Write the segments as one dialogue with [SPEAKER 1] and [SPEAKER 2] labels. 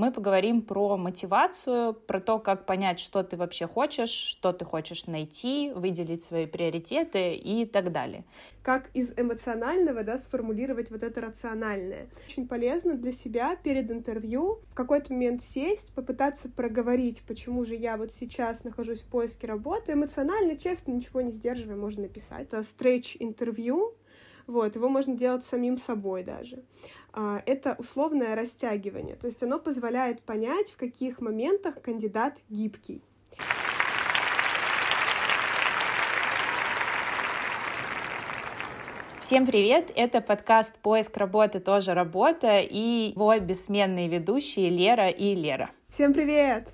[SPEAKER 1] мы поговорим про мотивацию, про то, как понять, что ты вообще хочешь, что ты хочешь найти, выделить свои приоритеты и так далее.
[SPEAKER 2] Как из эмоционального да, сформулировать вот это рациональное. Очень полезно для себя перед интервью в какой-то момент сесть, попытаться проговорить, почему же я вот сейчас нахожусь в поиске работы. Эмоционально, честно, ничего не сдерживая, можно написать. Это стретч-интервью, вот, его можно делать самим собой даже. А, это условное растягивание, то есть оно позволяет понять, в каких моментах кандидат гибкий.
[SPEAKER 1] Всем привет! Это подкаст «Поиск работы тоже работа» и его бессменные ведущие Лера и Лера.
[SPEAKER 2] Всем привет!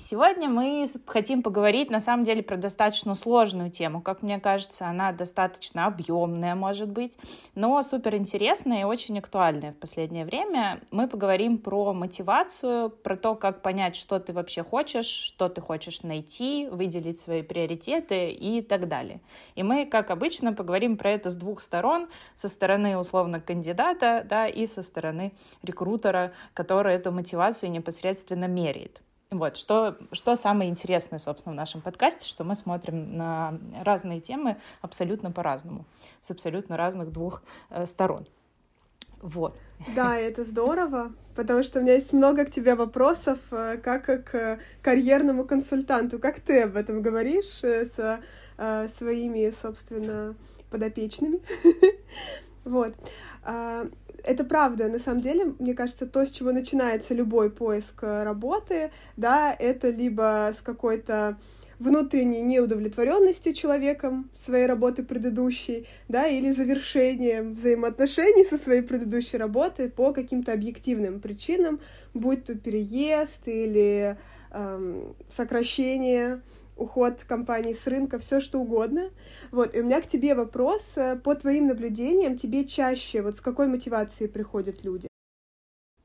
[SPEAKER 1] Сегодня мы хотим поговорить, на самом деле, про достаточно сложную тему. Как мне кажется, она достаточно объемная, может быть, но супер интересная и очень актуальная в последнее время. Мы поговорим про мотивацию, про то, как понять, что ты вообще хочешь, что ты хочешь найти, выделить свои приоритеты и так далее. И мы, как обычно, поговорим про это с двух сторон, со стороны, условно, кандидата, да, и со стороны рекрутера, который эту мотивацию непосредственно меряет. Вот, что, что самое интересное, собственно, в нашем подкасте, что мы смотрим на разные темы абсолютно по-разному, с абсолютно разных двух э, сторон. Вот.
[SPEAKER 2] Да, это здорово, потому что у меня есть много к тебе вопросов, э, как к карьерному консультанту. Как ты об этом говоришь э, с э, своими, собственно, подопечными? Вот. Это правда, на самом деле, мне кажется, то, с чего начинается любой поиск э, работы, да, это либо с какой-то внутренней неудовлетворенности человеком своей работы предыдущей, да, или завершением взаимоотношений со своей предыдущей работой по каким-то объективным причинам, будь то переезд или эм, сокращение уход компании с рынка, все что угодно. Вот, и у меня к тебе вопрос. Э, по твоим наблюдениям, тебе чаще, вот с какой мотивацией приходят люди?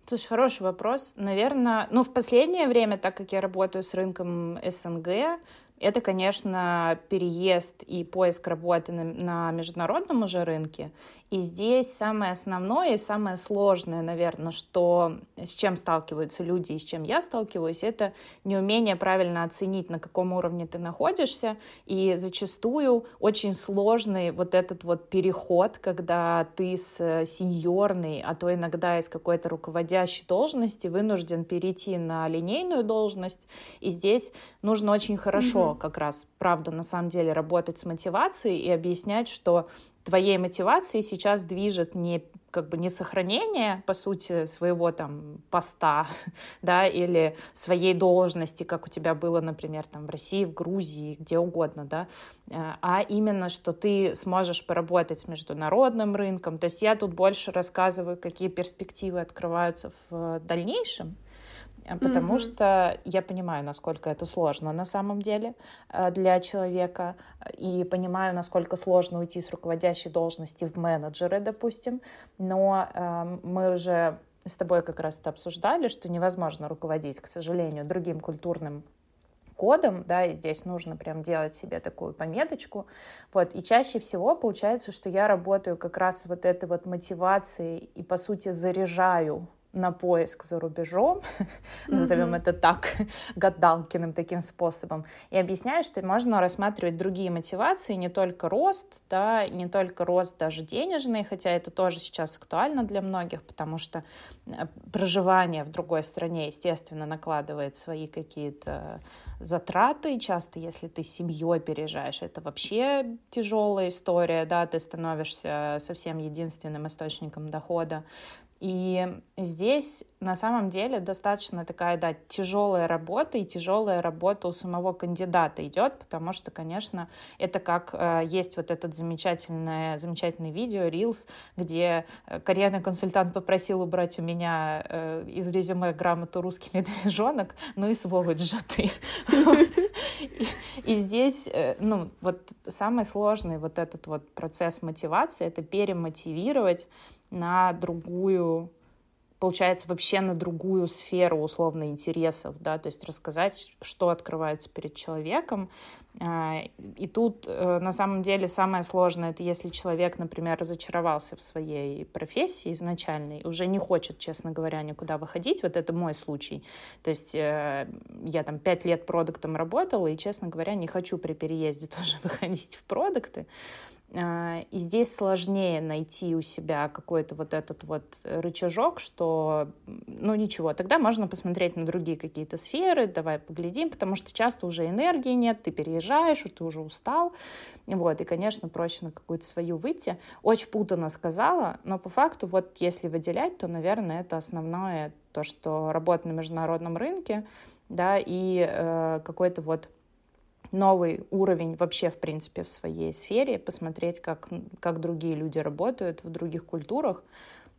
[SPEAKER 1] Слушай, хороший вопрос. Наверное, ну, в последнее время, так как я работаю с рынком СНГ, это, конечно, переезд и поиск работы на, на международном уже рынке. И здесь самое основное и самое сложное, наверное, что с чем сталкиваются люди и с чем я сталкиваюсь, это неумение правильно оценить, на каком уровне ты находишься. И зачастую очень сложный вот этот вот переход, когда ты с сеньорной, а то иногда из какой-то руководящей должности вынужден перейти на линейную должность. И здесь нужно очень хорошо mm-hmm. как раз, правда, на самом деле работать с мотивацией и объяснять, что твоей мотивацией сейчас движет не как бы не сохранение, по сути, своего там поста, да, или своей должности, как у тебя было, например, там в России, в Грузии, где угодно, да, э, а именно, что ты сможешь поработать с международным рынком. То есть я тут больше рассказываю, какие перспективы открываются в дальнейшем, Э, потому mm-hmm. что я понимаю, насколько это сложно на самом деле э, для человека, и понимаю, насколько сложно уйти с руководящей должности в менеджеры, допустим, но э, мы уже с тобой как раз это обсуждали, что невозможно руководить, к сожалению, другим культурным кодом, да, и здесь нужно прям делать себе такую пометочку, вот, и чаще всего получается, что я работаю как раз вот этой вот мотивацией и, по сути, заряжаю на поиск за рубежом, mm-hmm. назовем это так, гадалкиным таким способом, и объясняю, что можно рассматривать другие мотивации, не только рост, да, не только рост даже денежный, хотя это тоже сейчас актуально для многих, потому что э, проживание в другой стране, естественно, накладывает свои какие-то затраты, часто если ты семьей переезжаешь, это вообще тяжелая история, да, ты становишься совсем единственным источником дохода, и здесь на самом деле достаточно такая, да, тяжелая работа, и тяжелая работа у самого кандидата идет, потому что, конечно, это как э, есть вот этот замечательное, замечательный видео, Reels, где э, карьерный консультант попросил убрать у меня э, из резюме грамоту русский медвежонок, ну и сволочь же ты. И здесь, э, ну, вот самый сложный вот этот вот процесс мотивации — это перемотивировать на другую получается, вообще на другую сферу условно интересов, да, то есть рассказать, что открывается перед человеком. А, и тут э, на самом деле самое сложное, это если человек, например, разочаровался в своей профессии изначальной, уже не хочет, честно говоря, никуда выходить, вот это мой случай. То есть э, я там пять лет продуктом работала, и, честно говоря, не хочу при переезде тоже выходить в продукты. А, и здесь сложнее найти у себя какой-то вот этот вот рычажок, что, ну ничего, тогда можно посмотреть на другие какие-то сферы, давай поглядим, потому что часто уже энергии нет, ты переезжаешь, ты уже устал, вот, и, конечно, проще на какую-то свою выйти. Очень путано сказала, но по факту вот если выделять, то, наверное, это основное, то, что работа на международном рынке, да, и э, какой-то вот новый уровень вообще, в принципе, в своей сфере, посмотреть, как, как другие люди работают в других культурах,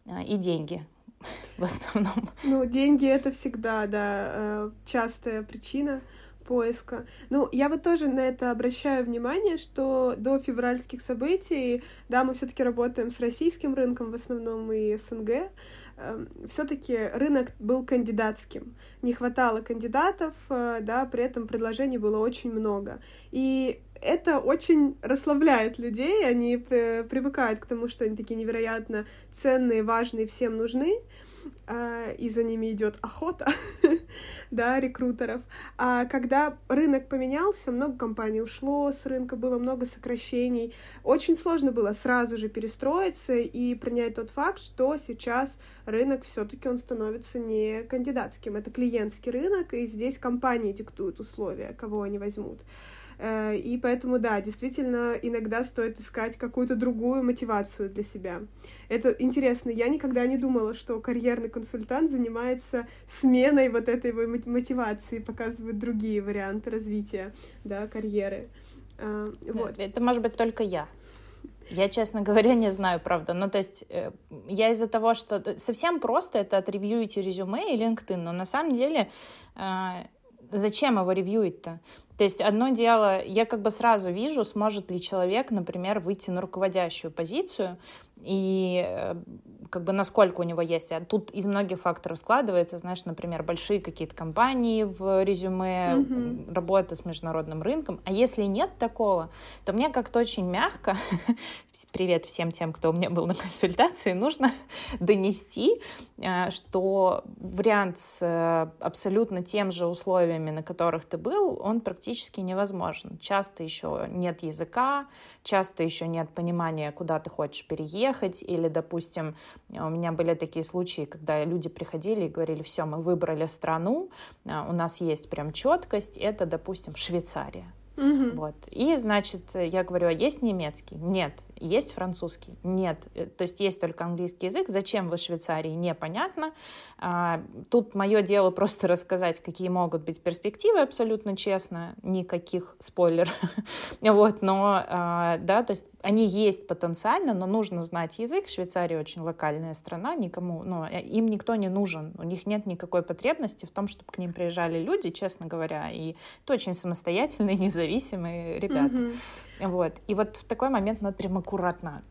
[SPEAKER 1] а, и деньги в основном.
[SPEAKER 2] Ну, деньги — это всегда, да, э, частая причина поиска. Ну, я вот тоже на это обращаю внимание, что до февральских событий, да, мы все таки работаем с российским рынком в основном и СНГ, все-таки рынок был кандидатским. Не хватало кандидатов, э, да, при этом предложений было очень много. И это очень расслабляет людей, они привыкают к тому, что они такие невероятно ценные, важные, всем нужны. А, и за ними идет охота, да, рекрутеров. А когда рынок поменялся, много компаний ушло с рынка, было много сокращений. Очень сложно было сразу же перестроиться и принять тот факт, что сейчас рынок все-таки он становится не кандидатским, это клиентский рынок, и здесь компании диктуют условия, кого они возьмут. Э, и поэтому, да, действительно, иногда стоит искать какую-то другую мотивацию для себя. Это интересно. Я никогда не думала, что карьерный консультант занимается сменой вот этой мотивации, показывает другие варианты развития да, карьеры.
[SPEAKER 1] Э, вот. Это может быть только я. Я, честно говоря, не знаю, правда. Ну, то есть э, я из-за того, что совсем просто это отревьюить резюме и LinkedIn, но на самом деле зачем его ревьюить-то? То есть одно дело, я как бы сразу вижу, сможет ли человек, например, выйти на руководящую позицию, и э, как бы насколько у него есть. А тут из многих факторов складывается, знаешь, например, большие какие-то компании в резюме, mm-hmm. работа с международным рынком. А если нет такого, то мне как-то очень мягко, привет всем тем, кто у меня был на консультации, нужно донести, э, что вариант с э, абсолютно тем же условиями, на которых ты был, он практически невозможен. Часто еще нет языка, часто еще нет понимания, куда ты хочешь переехать, или, допустим, у меня были такие случаи, когда люди приходили и говорили, все, мы выбрали страну, а, у нас есть прям четкость, это, допустим, Швейцария. Угу. Вот. И, значит, я говорю, а есть немецкий? Нет. Есть французский? Нет. Э, то есть есть только английский язык. Зачем вы в Швейцарии? Непонятно. А, тут мое дело просто рассказать, какие могут быть перспективы, абсолютно честно. Никаких спойлеров. вот, но, а, да, то есть они есть потенциально, но нужно знать язык. Швейцария очень локальная страна, никому, ну, э, им никто не нужен. У них нет никакой потребности в том, чтобы к ним приезжали люди, честно говоря. И это очень самостоятельные, независимые ребята. Вот. И вот в такой момент надо прям аккуратно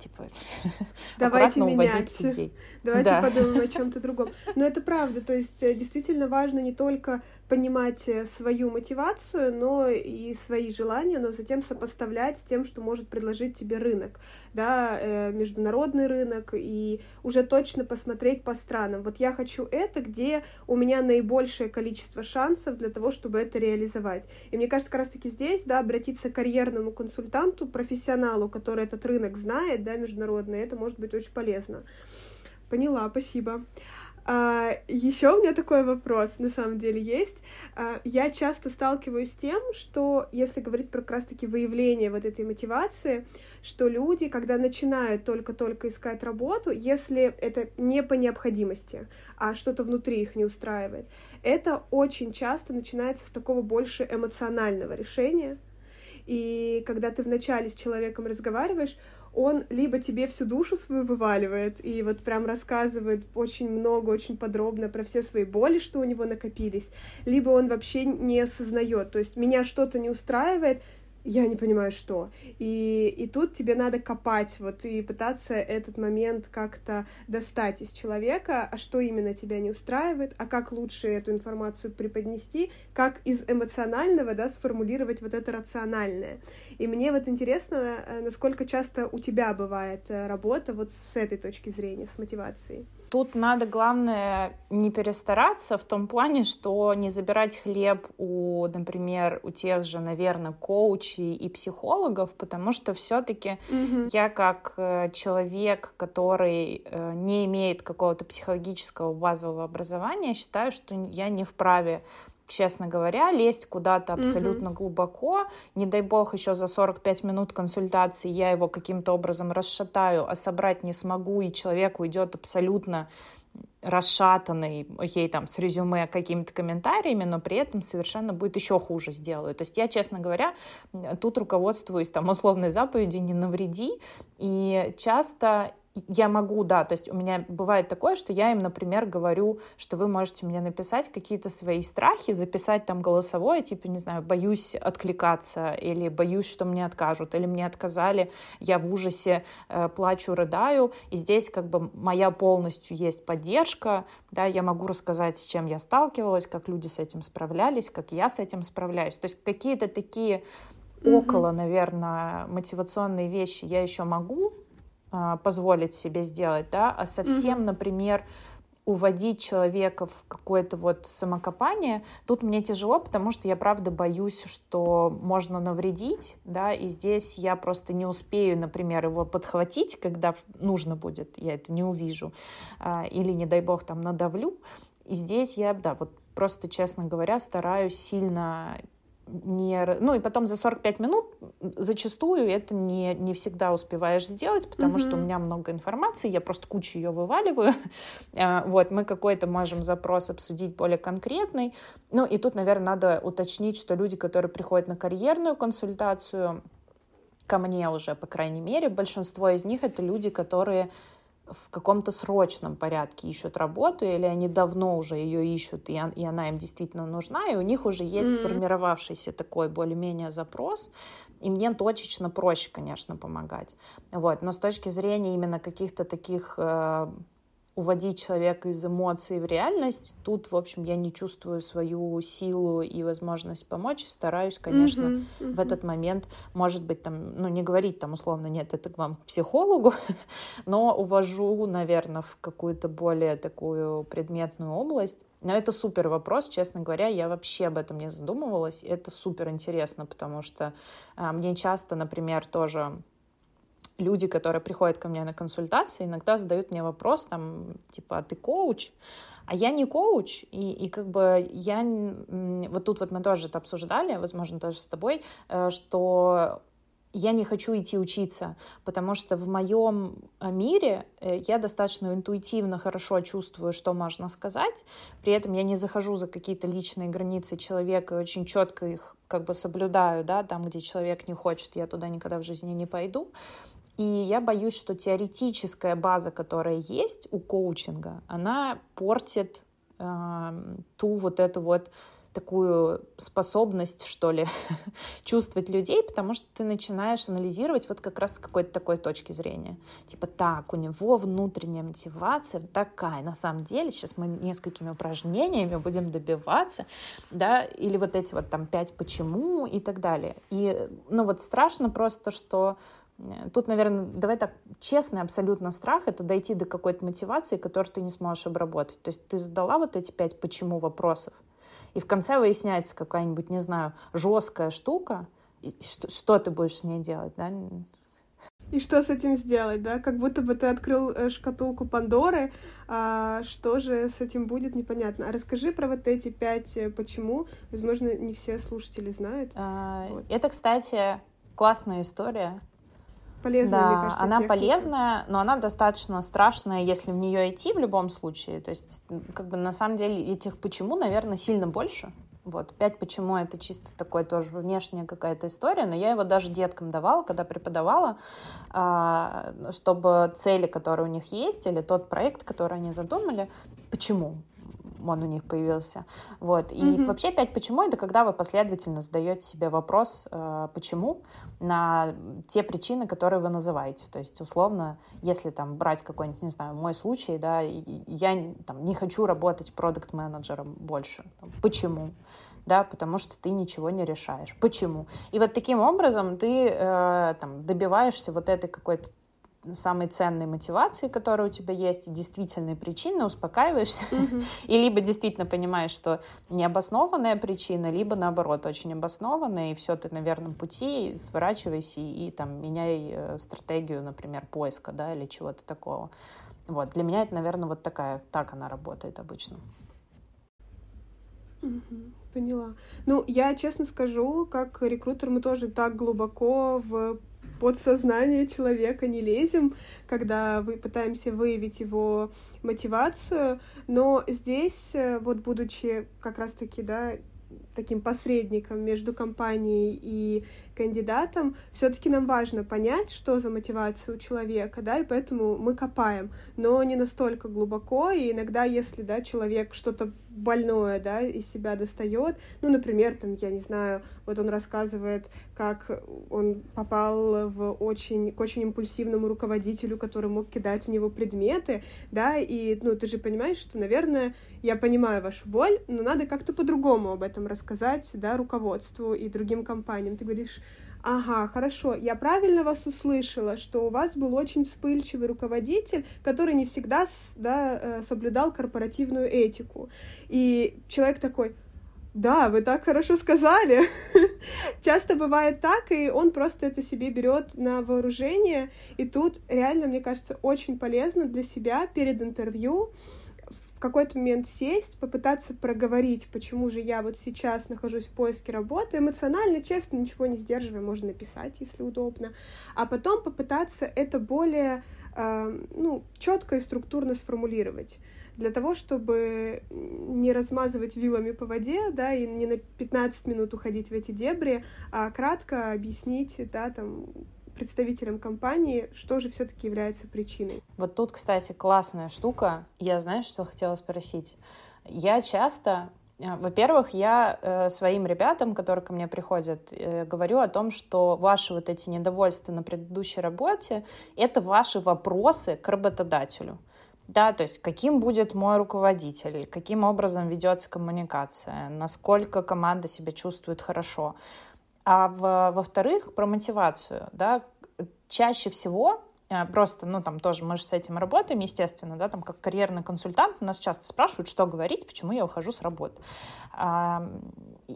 [SPEAKER 1] типа
[SPEAKER 2] давайте менять, людей. давайте да. подумаем о чем-то другом. Но это правда, то есть э, действительно важно не только понимать э, свою мотивацию, но и свои желания, но затем сопоставлять с тем, что может предложить тебе рынок, да, э, международный рынок, и уже точно посмотреть по странам. Вот я хочу это, где у меня наибольшее количество шансов для того, чтобы это реализовать. И мне кажется, как раз-таки здесь, да, обратиться к карьерному консультанту, профессионалу, который этот рынок знает, да, международный, это может быть очень полезно. Поняла, спасибо. А, еще у меня такой вопрос, на самом деле, есть. А, я часто сталкиваюсь с тем, что, если говорить про как раз-таки выявление вот этой мотивации, что люди, когда начинают только-только искать работу, если это не по необходимости, а что-то внутри их не устраивает, это очень часто начинается с такого больше эмоционального решения. И когда ты вначале с человеком разговариваешь, он либо тебе всю душу свою вываливает и вот прям рассказывает очень много, очень подробно про все свои боли, что у него накопились, либо он вообще не осознает. То есть меня что-то не устраивает, я не понимаю, что. И, и тут тебе надо копать, вот, и пытаться этот момент как-то достать из человека, а что именно тебя не устраивает, а как лучше эту информацию преподнести, как из эмоционального, да, сформулировать вот это рациональное. И мне вот интересно, э, насколько часто у тебя бывает э, работа вот с этой точки зрения, с мотивацией.
[SPEAKER 1] Тут надо, главное, не перестараться в том плане, что не забирать хлеб у, например, у тех же, наверное, коучей и психологов, потому что все-таки mm-hmm. я как э, человек, который э, не имеет какого-то психологического базового образования, считаю, что я не вправе честно говоря, лезть куда-то абсолютно mm-hmm. глубоко. Не дай бог еще за 45 минут консультации я его каким-то образом расшатаю, а собрать не смогу, и человек уйдет абсолютно расшатанный, окей, там, с резюме какими-то комментариями, но при этом совершенно будет еще хуже сделаю. То есть я, честно говоря, тут руководствуюсь там условной заповедью «не навреди», и часто я могу, да, то есть у меня бывает такое, что я им, например, говорю, что вы можете мне написать какие-то свои страхи, записать там голосовое, типа, не знаю, боюсь откликаться, или боюсь, что мне откажут, или мне отказали, я в ужасе э, плачу, рыдаю, и здесь как бы моя полностью есть поддержка, да, я могу рассказать, с чем я сталкивалась, как люди с этим справлялись, как я с этим справляюсь, то есть какие-то такие около, наверное, мотивационные вещи я еще могу позволить себе сделать, да, а совсем, mm-hmm. например, уводить человека в какое-то вот самокопание, тут мне тяжело, потому что я правда боюсь, что можно навредить, да, и здесь я просто не успею, например, его подхватить, когда нужно будет, я это не увижу, а, или, не дай бог, там надавлю, и здесь я, да, вот просто, честно говоря, стараюсь сильно не... Ну, и потом за 45 минут зачастую это не, не всегда успеваешь сделать, потому mm-hmm. что у меня много информации, я просто кучу ее вываливаю. А, вот, мы какой-то можем запрос обсудить более конкретный. Ну, и тут, наверное, надо уточнить, что люди, которые приходят на карьерную консультацию, ко мне уже, по крайней мере, большинство из них это люди, которые в каком-то срочном порядке ищут работу, или они давно уже ее ищут, и, и она им действительно нужна, и у них уже есть mm-hmm. сформировавшийся такой более-менее запрос, и мне точечно проще, конечно, помогать. Вот. Но с точки зрения именно каких-то таких э, уводить человека из эмоций в реальность, тут, в общем, я не чувствую свою силу и возможность помочь. Стараюсь, конечно, uh-huh, uh-huh. в этот момент, может быть, там, ну, не говорить там условно, нет, это к вам к психологу, но увожу, наверное, в какую-то более такую предметную область. Но это супер вопрос, честно говоря, я вообще об этом не задумывалась. Это супер интересно, потому что а, мне часто, например, тоже люди, которые приходят ко мне на консультации, иногда задают мне вопрос, там, типа, а ты коуч? А я не коуч, и, и как бы я... Вот тут вот мы тоже это обсуждали, возможно, тоже с тобой, э, что я не хочу идти учиться, потому что в моем э, мире э, я достаточно интуитивно хорошо чувствую, что можно сказать, при этом я не захожу за какие-то личные границы человека и очень четко их как бы соблюдаю, да, там, где человек не хочет, я туда никогда в жизни не пойду. И я боюсь, что теоретическая база, которая есть у коучинга, она портит э, ту вот эту вот такую способность, что ли, чувствовать людей, потому что ты начинаешь анализировать вот как раз с какой-то такой точки зрения. Типа, так, у него внутренняя мотивация такая. На самом деле, сейчас мы несколькими упражнениями будем добиваться, да, или вот эти вот там пять почему и так далее. И, ну вот страшно просто, что Тут, наверное, давай так, честный абсолютно страх — это дойти до какой-то мотивации, которую ты не сможешь обработать. То есть ты задала вот эти пять «почему» вопросов, и в конце выясняется какая-нибудь, не знаю, жесткая штука, и что, что ты будешь с ней делать, да?
[SPEAKER 2] И что с этим сделать, да? Как будто бы ты открыл э, шкатулку Пандоры, а что же с этим будет, непонятно. А расскажи про вот эти пять э, «почему». Возможно, не все слушатели знают.
[SPEAKER 1] А, вот. Это, кстати, классная история
[SPEAKER 2] Полезная,
[SPEAKER 1] да,
[SPEAKER 2] мне кажется,
[SPEAKER 1] она
[SPEAKER 2] техника.
[SPEAKER 1] полезная, но она достаточно страшная, если в нее идти в любом случае. То есть, как бы на самом деле этих почему, наверное, сильно больше. Вот, пять почему это чисто такой тоже внешняя какая-то история, но я его даже деткам давала, когда преподавала, а, чтобы цели, которые у них есть, или тот проект, который они задумали, почему? Он у них появился. Вот. И mm-hmm. вообще пять почему это когда вы последовательно задаете себе вопрос э, почему на те причины, которые вы называете. То есть, условно, если там брать какой-нибудь, не знаю, мой случай, да, я там, не хочу работать продукт-менеджером больше. Почему? да, потому что ты ничего не решаешь. Почему? И вот таким образом ты э, там, добиваешься вот этой какой-то самой ценной мотивации, которая у тебя есть, и действительной причины, успокаиваешься, mm-hmm. и либо действительно понимаешь, что необоснованная причина, либо наоборот очень обоснованная, и все, ты на верном пути, сворачивайся и, и там меняй э, стратегию, например, поиска, да, или чего-то такого. Вот, для меня это, наверное, вот такая, так она работает обычно.
[SPEAKER 2] Mm-hmm. Поняла. Ну, я честно скажу, как рекрутер мы тоже так глубоко в подсознание человека не лезем, когда мы пытаемся выявить его мотивацию, но здесь, э, вот будучи как раз-таки, да, таким посредником между компанией и кандидатом, все-таки нам важно понять, что за мотивация у человека, да, и поэтому мы копаем, но не настолько глубоко, и иногда, если, да, человек что-то больное, да, из себя достает, ну, например, там, я не знаю, вот он рассказывает, как он попал в очень, к очень импульсивному руководителю, который мог кидать в него предметы, да, и, ну, ты же понимаешь, что, наверное, я понимаю вашу боль, но надо как-то по-другому об этом рассказать, да, руководству и другим компаниям. Ты говоришь, Ага, хорошо. Я правильно вас услышала, что у вас был очень вспыльчивый руководитель, который не всегда да, э, соблюдал корпоративную этику. И человек такой, да, вы так хорошо сказали. Часто бывает так, и он просто это себе берет на вооружение. И тут реально, мне кажется, очень полезно для себя перед интервью какой-то момент сесть, попытаться проговорить, почему же я вот сейчас нахожусь в поиске работы, эмоционально, честно, ничего не сдерживая, можно написать, если удобно, а потом попытаться это более, э, ну, четко и структурно сформулировать. Для того, чтобы не размазывать вилами по воде, да, и не на 15 минут уходить в эти дебри, а кратко объяснить, да, там, представителям компании, что же все-таки является причиной.
[SPEAKER 1] Вот тут, кстати, классная штука. Я, знаю, что хотела спросить. Я часто э, во-первых, я э, своим ребятам, которые ко мне приходят, э, говорю о том, что ваши вот эти недовольства на предыдущей работе — это ваши вопросы к работодателю. Да, то есть каким будет мой руководитель, каким образом ведется коммуникация, насколько команда себя чувствует хорошо. А во-вторых, про мотивацию, да, чаще всего э, Просто, ну, там тоже мы же с этим работаем, естественно, да, там как карьерный консультант нас часто спрашивают, что говорить, почему я ухожу с работы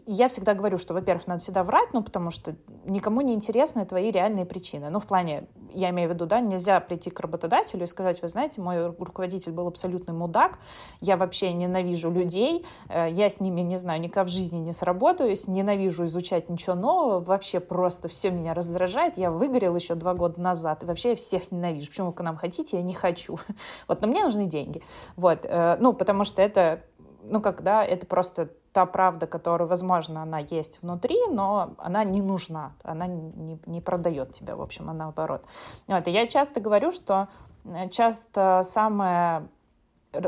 [SPEAKER 1] я всегда говорю, что, во-первых, надо всегда врать, ну, потому что никому не интересны твои реальные причины. Ну, в плане, я имею в виду, да, нельзя прийти к работодателю и сказать, вы знаете, мой руководитель был абсолютный мудак, я вообще ненавижу людей, э, я с ними, не знаю, никак в жизни не сработаюсь, ненавижу изучать ничего нового, вообще просто все меня раздражает, я выгорел еще два года назад, и вообще я всех ненавижу. Почему вы к нам хотите? Я не хочу. Вот, но мне нужны деньги. Вот, э, ну, потому что это ну, когда это просто та правда, которая, возможно, она есть внутри, но она не нужна, она не, не продает тебя, в общем, а наоборот. Вот, и я часто говорю, что э, часто самое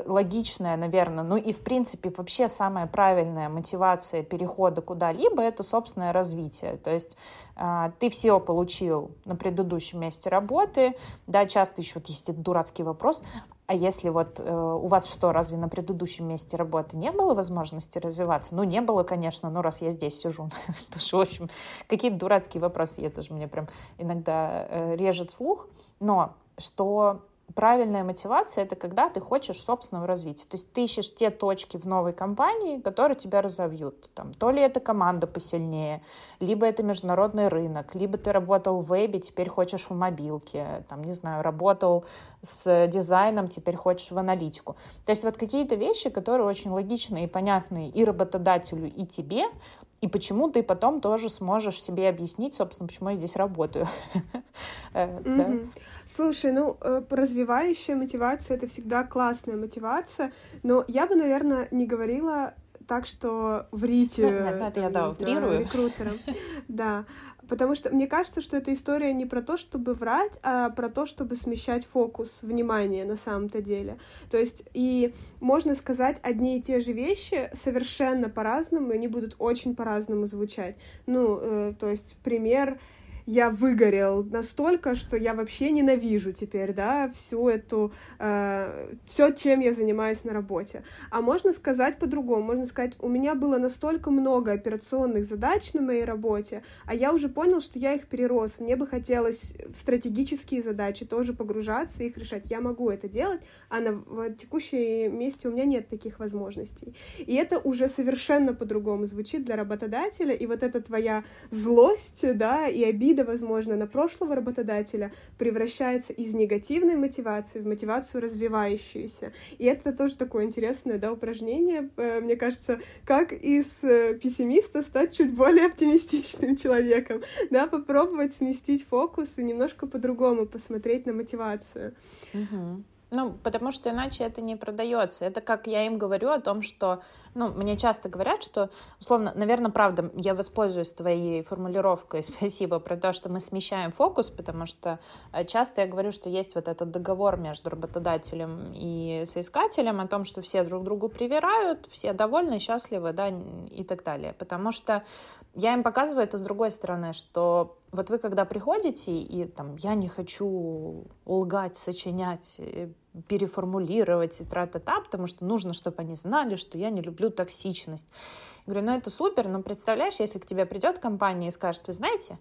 [SPEAKER 1] логичная, наверное, ну и в принципе вообще самая правильная мотивация перехода куда-либо это собственное развитие. То есть э, ты все получил на предыдущем месте работы, да, часто еще вот есть этот дурацкий вопрос, а если вот э, у вас что, разве на предыдущем месте работы не было возможности развиваться? Ну, не было, конечно, но раз я здесь сижу. Что, в общем, какие-то дурацкие вопросы, я тоже мне прям иногда э, режет слух. Но что правильная мотивация — это когда ты хочешь собственного развития. То есть ты ищешь те точки в новой компании, которые тебя разовьют. Там, то ли это команда посильнее, либо это международный рынок, либо ты работал в вебе, теперь хочешь в мобилке, там, не знаю, работал с дизайном, теперь хочешь в аналитику. То есть вот какие-то вещи, которые очень логичные и понятные и работодателю, и тебе, и почему ты потом тоже сможешь себе объяснить, собственно, почему я здесь работаю.
[SPEAKER 2] Э, Слушай, ну, э, развивающая мотивация — это всегда классная мотивация, но я бы, наверное, не говорила так, что врите
[SPEAKER 1] ну, это я, да, утрирую.
[SPEAKER 2] рекрутерам. Да, Потому что мне кажется, что эта история не про то, чтобы врать, а про то, чтобы смещать фокус внимания на самом-то деле. То есть и можно сказать одни и те же вещи совершенно по-разному, и они будут очень по-разному звучать. Ну, э, то есть пример я выгорел настолько, что я вообще ненавижу теперь, да, всю эту, э, все, чем я занимаюсь на работе. А можно сказать по-другому, можно сказать, у меня было настолько много операционных задач на моей работе, а я уже понял, что я их перерос. Мне бы хотелось в стратегические задачи тоже погружаться их решать. Я могу это делать, а на в текущем месте у меня нет таких возможностей. И это уже совершенно по-другому звучит для работодателя, и вот эта твоя злость, да, и обида обида, возможно, на прошлого работодателя превращается из негативной мотивации в мотивацию развивающуюся. И это тоже такое интересное да, упражнение, э, мне кажется, как из э, пессимиста стать чуть более оптимистичным человеком, да, попробовать сместить фокус и немножко по-другому посмотреть на мотивацию.
[SPEAKER 1] Угу. Ну, потому что иначе это не продается. Это как я им говорю о том, что, ну, мне часто говорят, что, условно, наверное, правда, я воспользуюсь твоей формулировкой, спасибо, про то, что мы смещаем фокус, потому что э, часто я говорю, что есть вот этот договор между работодателем и соискателем о том, что все друг другу привирают, все довольны, счастливы, да, и так далее. Потому что я им показываю это с другой стороны, что вот вы когда приходите и там я не хочу лгать, сочинять, э, переформулировать и тра-та-та, потому что нужно, чтобы они знали, что я не люблю токсичность. Я говорю, ну это супер, но представляешь, если к тебе придет компания и скажет, вы знаете,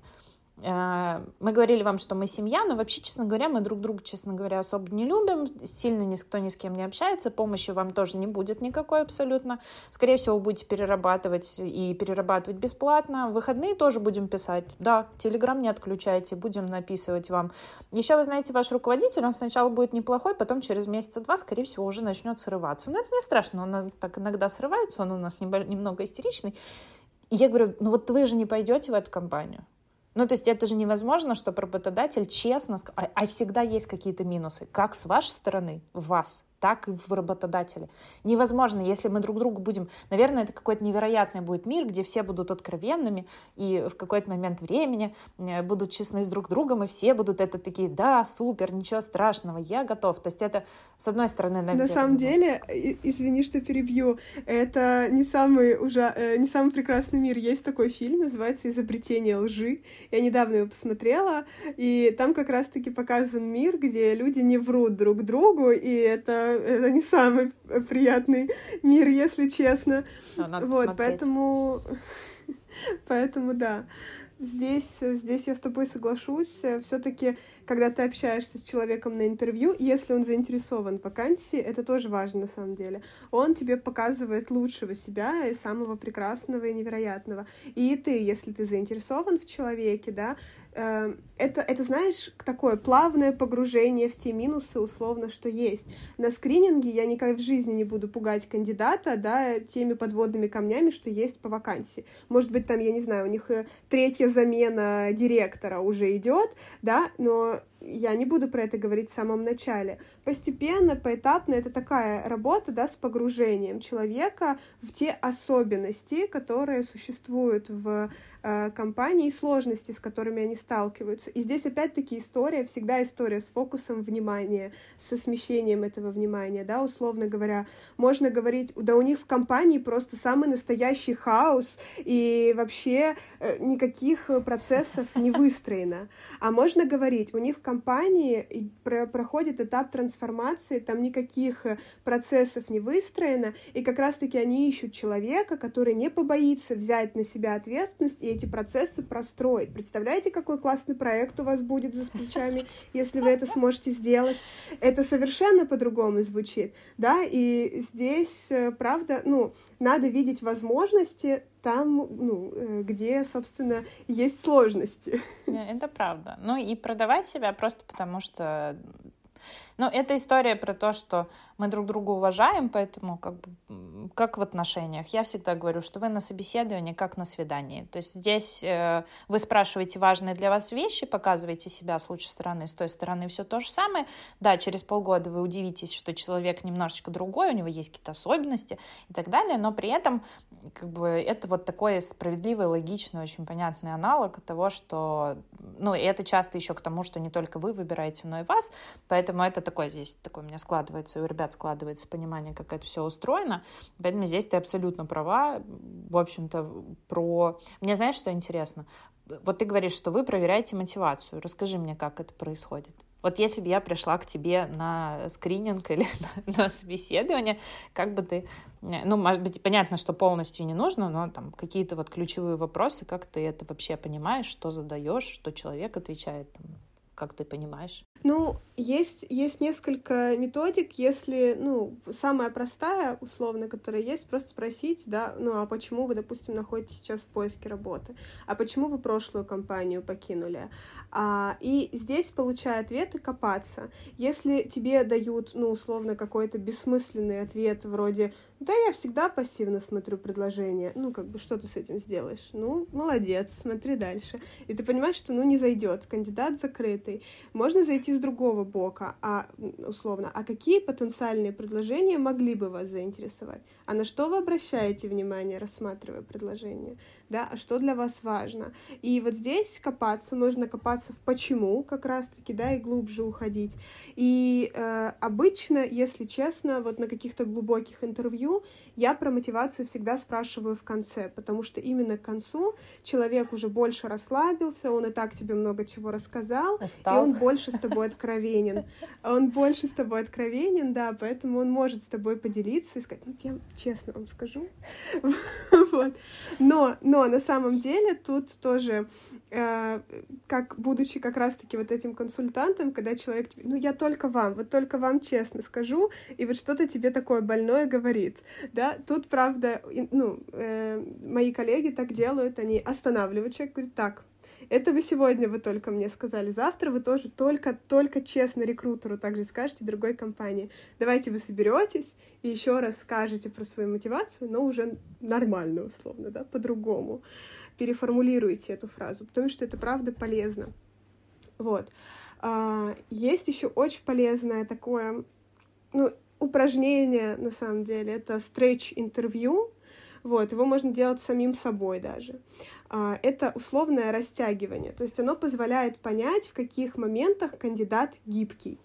[SPEAKER 1] мы говорили вам, что мы семья, но вообще, честно говоря, мы друг друга, честно говоря, особо не любим, сильно никто ни с кем не общается, помощи вам тоже не будет никакой абсолютно. Скорее всего, будете перерабатывать и перерабатывать бесплатно. В выходные тоже будем писать. Да, Телеграм не отключайте, будем написывать вам. Еще, вы знаете, ваш руководитель, он сначала будет неплохой, потом через месяца-два, скорее всего, уже начнет срываться. Но это не страшно, он так иногда срывается, он у нас немного истеричный. И я говорю, ну вот вы же не пойдете в эту компанию. Ну, то есть это же невозможно, чтобы работодатель честно... А, а всегда есть какие-то минусы. Как с вашей стороны, вас, так и в работодателе. Невозможно, если мы друг другу будем... Наверное, это какой-то невероятный будет мир, где все будут откровенными, и в какой-то момент времени э, будут честны с друг другом, и все будут это такие, да, супер, ничего страшного, я готов. То есть это, с одной стороны,
[SPEAKER 2] наверное... На самом деле, извини, что перебью, это не самый, ужа... Э, не самый прекрасный мир. Есть такой фильм, называется «Изобретение лжи». Я недавно его посмотрела, и там как раз-таки показан мир, где люди не врут друг другу, и это это не самый приятный мир, если честно.
[SPEAKER 1] А,
[SPEAKER 2] вот, посмотреть. поэтому, поэтому да. Здесь, здесь я с тобой соглашусь. Все-таки, когда ты общаешься с человеком на интервью, если он заинтересован в вакансии, это тоже важно на самом деле. Он тебе показывает лучшего себя и самого прекрасного и невероятного. И ты, если ты заинтересован в человеке, да, это, это, знаешь, такое плавное погружение в те минусы, условно, что есть. На скрининге я никогда в жизни не буду пугать кандидата, да, теми подводными камнями, что есть по вакансии. Может быть, там, я не знаю, у них э, третья замена директора уже идет, да, но я не буду про это говорить в самом начале. Постепенно, поэтапно это такая работа да, с погружением человека в те особенности, которые существуют в э, компании, и сложности, с которыми они сталкиваются. И здесь опять-таки история, всегда история с фокусом внимания, со смещением этого внимания, да, условно говоря. Можно говорить, да у них в компании просто самый настоящий хаос, и вообще э, никаких процессов не выстроено. А можно говорить, у них в компании проходит этап трансформации, там никаких э, процессов не выстроено, и как раз-таки они ищут человека, который не побоится взять на себя ответственность и эти процессы простроить. Представляете, какой классный проект у вас будет за плечами, если вы это сможете сделать? Это совершенно по-другому звучит, да, и здесь, э, правда, ну, надо видеть возможности там, ну, э, где, собственно, есть сложности.
[SPEAKER 1] Это правда. Ну и продавать себя просто потому, что Ну, это история про то, что мы друг друга уважаем, поэтому как как в отношениях. Я всегда говорю, что вы на собеседовании, как на свидании. То есть здесь э, вы спрашиваете важные для вас вещи, показываете себя с лучшей стороны, с той стороны все то же самое. Да, через полгода вы удивитесь, что человек немножечко другой, у него есть какие-то особенности и так далее, но при этом как бы это вот такой справедливый, логичный, очень понятный аналог того, что, ну, и это часто еще к тому, что не только вы выбираете, но и вас, поэтому это такой здесь, такой у меня складывается, у ребят складывается понимание, как это все устроено, поэтому здесь ты абсолютно права, в общем-то, про... Мне знаешь, что интересно? Вот ты говоришь, что вы проверяете мотивацию. Расскажи мне, как это происходит. Вот если бы я пришла к тебе на скрининг или на, на собеседование, как бы ты, ну, может быть, понятно, что полностью не нужно, но там какие-то вот ключевые вопросы, как ты это вообще понимаешь, что задаешь, что человек отвечает, там, как ты понимаешь?
[SPEAKER 2] Ну, есть, есть несколько методик. Если, ну, самая простая, условно, которая есть, просто спросить, да, ну, а почему вы, допустим, находитесь сейчас в поиске работы? А почему вы прошлую компанию покинули? А, и здесь, получая ответы, копаться. Если тебе дают, ну, условно, какой-то бессмысленный ответ вроде да, я всегда пассивно смотрю предложение. Ну, как бы, что ты с этим сделаешь? Ну, молодец, смотри дальше. И ты понимаешь, что, ну, не зайдет, кандидат закрытый. Можно зайти с другого бока, а, условно, а какие потенциальные предложения могли бы вас заинтересовать? А на что вы обращаете внимание, рассматривая предложение? Да, а что для вас важно? И вот здесь копаться, можно копаться в почему как раз-таки, да, и глубже уходить. И э, обычно, если честно, вот на каких-то глубоких интервью интервью, я про мотивацию всегда спрашиваю в конце, потому что именно к концу человек уже больше расслабился, он и так тебе много чего рассказал, Устал. и он больше с тобой откровенен. Он больше с тобой откровенен, да, поэтому он может с тобой поделиться и сказать, ну, я честно вам скажу. Вот. Но, но на самом деле тут тоже Э, как будучи как раз-таки вот этим консультантом, когда человек, ну я только вам, вот только вам честно скажу, и вот что-то тебе такое больное говорит, да, тут правда, ну э, мои коллеги так делают, они останавливают человека, говорят, так, это вы сегодня вы только мне сказали, завтра вы тоже только, только честно рекрутеру также скажете другой компании. Давайте вы соберетесь и еще раз скажете про свою мотивацию, но уже нормально, условно, да, по-другому переформулируйте эту фразу, потому что это правда полезно. Вот. А, есть еще очень полезное такое, ну, упражнение, на самом деле, это стретч-интервью, вот, его можно делать самим собой даже. А, это условное растягивание, то есть оно позволяет понять, в каких моментах кандидат гибкий.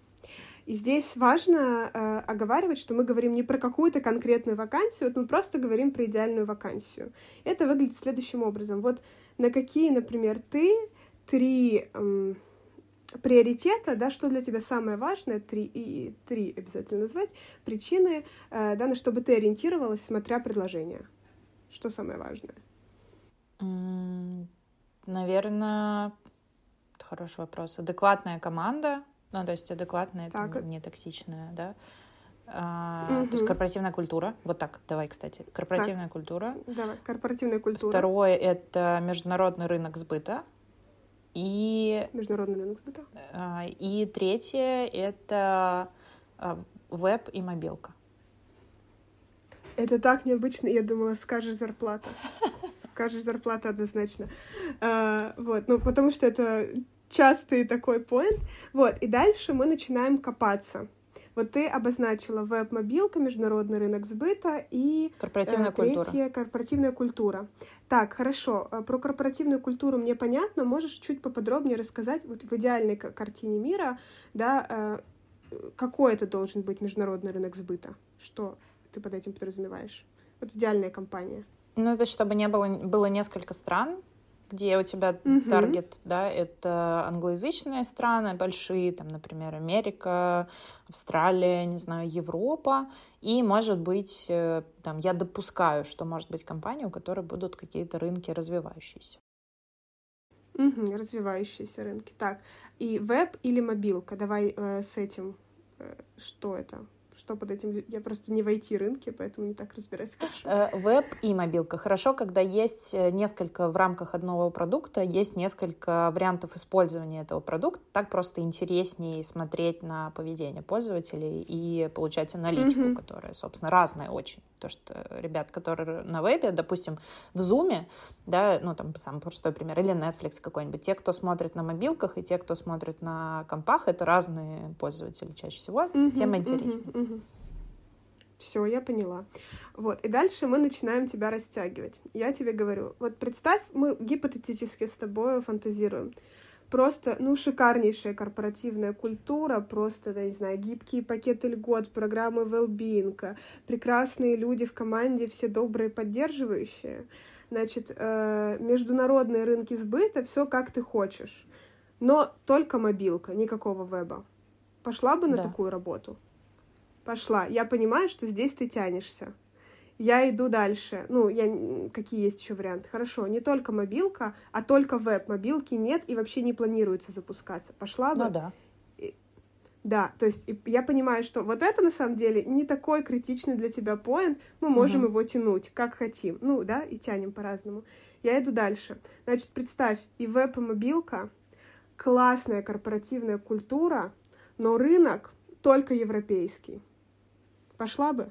[SPEAKER 2] И здесь важно э, оговаривать, что мы говорим не про какую-то конкретную вакансию, вот мы просто говорим про идеальную вакансию. Это выглядит следующим образом. Вот на какие, например, ты три эм, приоритета, да, что для тебя самое важное, три, и три обязательно назвать, причины, э, да, на что бы ты ориентировалась, смотря предложение. Что самое важное?
[SPEAKER 1] Наверное, хороший вопрос. Адекватная команда, ну, то есть адекватная, так. это не токсичная, да. А, угу. То есть корпоративная культура. Вот так, давай, кстати. Корпоративная так. культура.
[SPEAKER 2] Давай, корпоративная культура.
[SPEAKER 1] Второе — это международный рынок сбыта. И...
[SPEAKER 2] Международный рынок сбыта.
[SPEAKER 1] А, и третье — это а, веб и мобилка.
[SPEAKER 2] Это так необычно. Я думала, скажешь зарплата. Скажешь зарплата однозначно. А, вот, ну, потому что это частый такой поинт. Вот, и дальше мы начинаем копаться. Вот ты обозначила веб-мобилка, международный рынок сбыта и
[SPEAKER 1] корпоративная э, третье,
[SPEAKER 2] культура. корпоративная культура. Так, хорошо. Э, про корпоративную культуру мне понятно. Можешь чуть поподробнее рассказать вот в идеальной картине мира, да, э, какой это должен быть международный рынок сбыта? Что ты под этим подразумеваешь? Вот идеальная компания.
[SPEAKER 1] Ну, это чтобы не было, было несколько стран, где у тебя таргет, да, это англоязычные страны большие, там, например, Америка, Австралия, не знаю, Европа, и, может быть, э, там, я допускаю, что может быть компания, у которой будут какие-то рынки развивающиеся.
[SPEAKER 2] Угу, развивающиеся рынки. Так, и веб или мобилка? Давай э, с этим. Э, что это? Что под этим? Я просто не в IT-рынке, поэтому не так разбираюсь хорошо.
[SPEAKER 1] Э, веб и мобилка. Хорошо, когда есть э, несколько в рамках одного продукта, есть несколько вариантов использования этого продукта. Так просто интереснее смотреть на поведение пользователей и получать аналитику, mm-hmm. которая, собственно, разная очень. То, что ребят, которые на вебе, допустим, в Zoom, да, ну, там, самый простой пример, или Netflix какой-нибудь, те, кто смотрит на мобилках, и те, кто смотрит на компах, это разные пользователи чаще всего, mm-hmm, тем интереснее. Mm-hmm, mm-hmm.
[SPEAKER 2] Все, я поняла. Вот, и дальше мы начинаем тебя растягивать. Я тебе говорю, вот представь, мы гипотетически с тобой фантазируем. Просто, ну, шикарнейшая корпоративная культура, просто, да, не знаю, гибкие пакеты льгот, программы well прекрасные люди в команде, все добрые, поддерживающие. Значит, э, международные рынки сбыта, все как ты хочешь. Но только мобилка, никакого веба. Пошла бы на да. такую работу? Пошла. Я понимаю, что здесь ты тянешься. Я иду дальше. Ну, я... какие есть еще варианты? Хорошо, не только мобилка, а только веб. Мобилки нет и вообще не планируется запускаться. Пошла бы?
[SPEAKER 1] Ну да.
[SPEAKER 2] Да, то есть я понимаю, что вот это на самом деле не такой критичный для тебя поинт, мы можем угу. его тянуть, как хотим. Ну, да, и тянем по-разному. Я иду дальше. Значит, представь, и веб, и мобилка, классная корпоративная культура, но рынок только европейский. Пошла бы?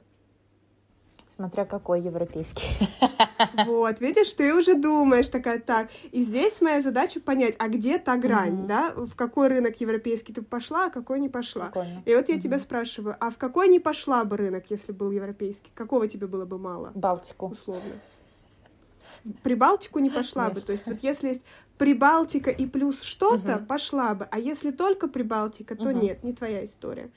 [SPEAKER 1] Смотря какой европейский.
[SPEAKER 2] Вот, видишь, ты уже думаешь такая, так, и здесь моя задача понять, а где та грань, mm-hmm. да, в какой рынок европейский ты пошла, а какой не пошла. Прикольно. И вот я mm-hmm. тебя спрашиваю, а в какой не пошла бы рынок, если был европейский? Какого тебе было бы мало?
[SPEAKER 1] Балтику.
[SPEAKER 2] Условно. Прибалтику не пошла Конечно. бы. То есть вот если есть Прибалтика и плюс что-то, угу. пошла бы. А если только Прибалтика, то угу. нет, не твоя история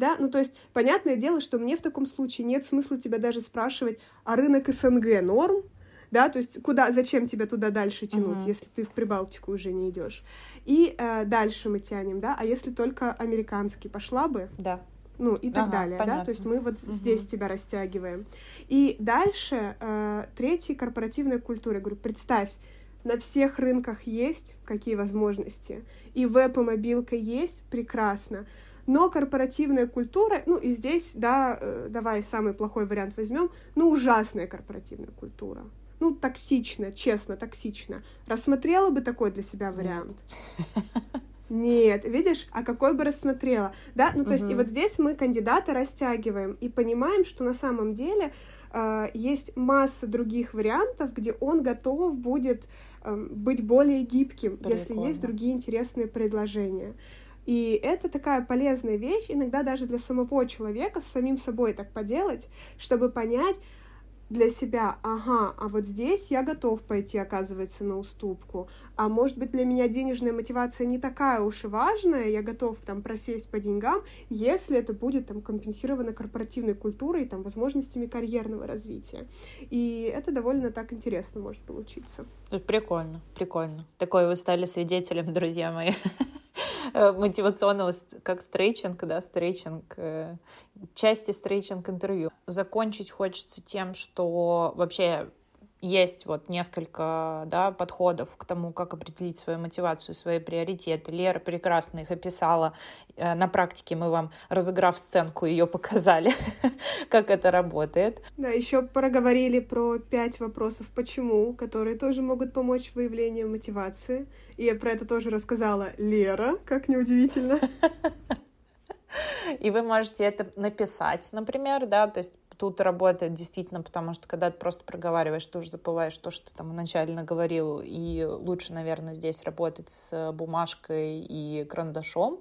[SPEAKER 2] да, ну то есть понятное дело, что мне в таком случае нет смысла тебя даже спрашивать, а рынок СНГ норм, да, то есть куда, зачем тебя туда дальше тянуть, uh-huh. если ты в Прибалтику уже не идешь. И э, дальше мы тянем, да, а если только американский пошла бы,
[SPEAKER 1] да.
[SPEAKER 2] ну и так ага, далее, понятно. да, то есть мы вот uh-huh. здесь тебя растягиваем. И дальше э, третья корпоративная культура, я говорю, представь, на всех рынках есть какие возможности, и веб и мобилка есть, прекрасно но корпоративная культура, ну и здесь, да, э, давай самый плохой вариант возьмем, ну ужасная корпоративная культура. Ну, токсично, честно, токсично. Рассмотрела бы такой для себя вариант? Нет, видишь, а какой бы рассмотрела, да? Ну, то есть, и вот здесь мы кандидата растягиваем и понимаем, что на самом деле э, есть масса других вариантов, где он готов будет э, быть более гибким, Прикольно. если есть другие интересные предложения. И это такая полезная вещь, иногда даже для самого человека, с самим собой так поделать, чтобы понять для себя, ага, а вот здесь я готов пойти, оказывается, на уступку, а может быть для меня денежная мотивация не такая уж и важная, я готов там просесть по деньгам, если это будет там компенсировано корпоративной культурой, там, возможностями карьерного развития. И это довольно так интересно может получиться.
[SPEAKER 1] Прикольно, прикольно. Такое вы стали свидетелем, друзья мои. Э, мотивационного, как стрейчинг, да, стрейчинг, э, части стрейчинг интервью. Закончить хочется тем, что вообще есть вот несколько да, подходов к тому, как определить свою мотивацию, свои приоритеты. Лера прекрасно их описала. Э, на практике мы вам, разыграв сценку, ее показали, как это работает.
[SPEAKER 2] Да, еще проговорили про пять вопросов «почему», которые тоже могут помочь в выявлении мотивации. И про это тоже рассказала Лера, как неудивительно.
[SPEAKER 1] И вы можете это написать, например, да, то есть тут работает действительно, потому что когда ты просто проговариваешь, ты уже забываешь то, что ты там вначале наговорил, и лучше, наверное, здесь работать с бумажкой и карандашом.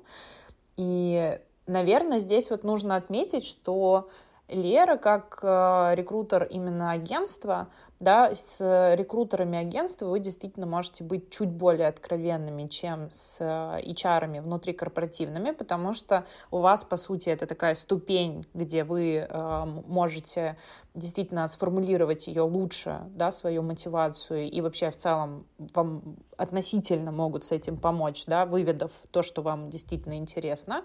[SPEAKER 1] И, наверное, здесь вот нужно отметить, что Лера, как э, рекрутер именно агентства, да, с рекрутерами агентства вы действительно можете быть чуть более откровенными, чем с э, HR внутрикорпоративными, потому что у вас, по сути, это такая ступень, где вы э, можете действительно сформулировать ее лучше, да, свою мотивацию, и вообще в целом вам относительно могут с этим помочь, да, выведав то, что вам действительно интересно.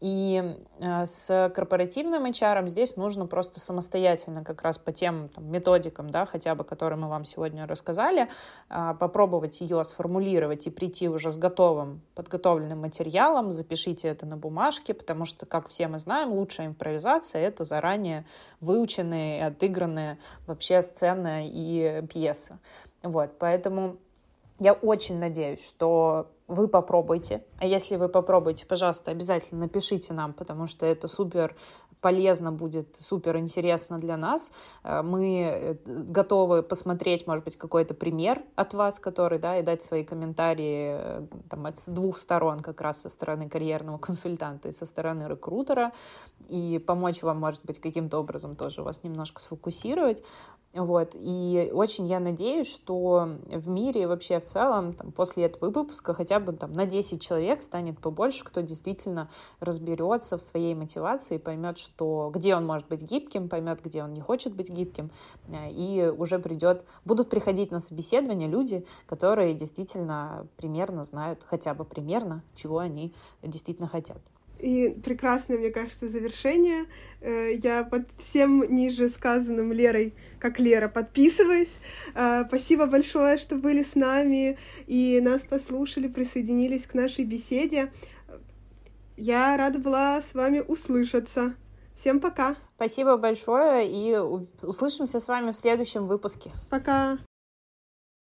[SPEAKER 1] И э, с корпоративным HR здесь нужно просто самостоятельно как раз по тем там, методикам, да, хотя бы, которые мы вам сегодня рассказали, э, попробовать ее сформулировать и прийти уже с готовым, подготовленным материалом, запишите это на бумажке, потому что, как все мы знаем, лучшая импровизация — это заранее выученные и отыгранные вообще сцены и пьесы. Вот, поэтому я очень надеюсь, что вы попробуйте. А если вы попробуете, пожалуйста, обязательно напишите нам, потому что это супер полезно будет, супер интересно для нас. Э, мы э, готовы посмотреть, может быть, какой-то пример от вас, который, да, и дать свои комментарии э, там, от двух сторон, как раз со стороны карьерного консультанта и со стороны рекрутера, и помочь вам, может быть, каким-то образом тоже вас немножко сфокусировать. Вот. И очень я надеюсь, что в мире вообще в целом там, после этого выпуска хотя бы там, на 10 человек станет побольше, кто действительно разберется в своей мотивации и поймет, что где он может быть гибким, поймет, где он не хочет быть гибким, э, и уже придет, будут приходить на собеседование люди, которые действительно примерно знают, хотя бы примерно, чего они действительно хотят.
[SPEAKER 2] И прекрасное, мне кажется, завершение. Э, я под всем ниже сказанным Лерой, как Лера, подписываюсь. Э, спасибо большое, что были с нами и нас послушали, присоединились к нашей беседе. Я рада была с вами услышаться. Всем пока.
[SPEAKER 1] Спасибо большое и услышимся с вами в следующем выпуске.
[SPEAKER 2] Пока.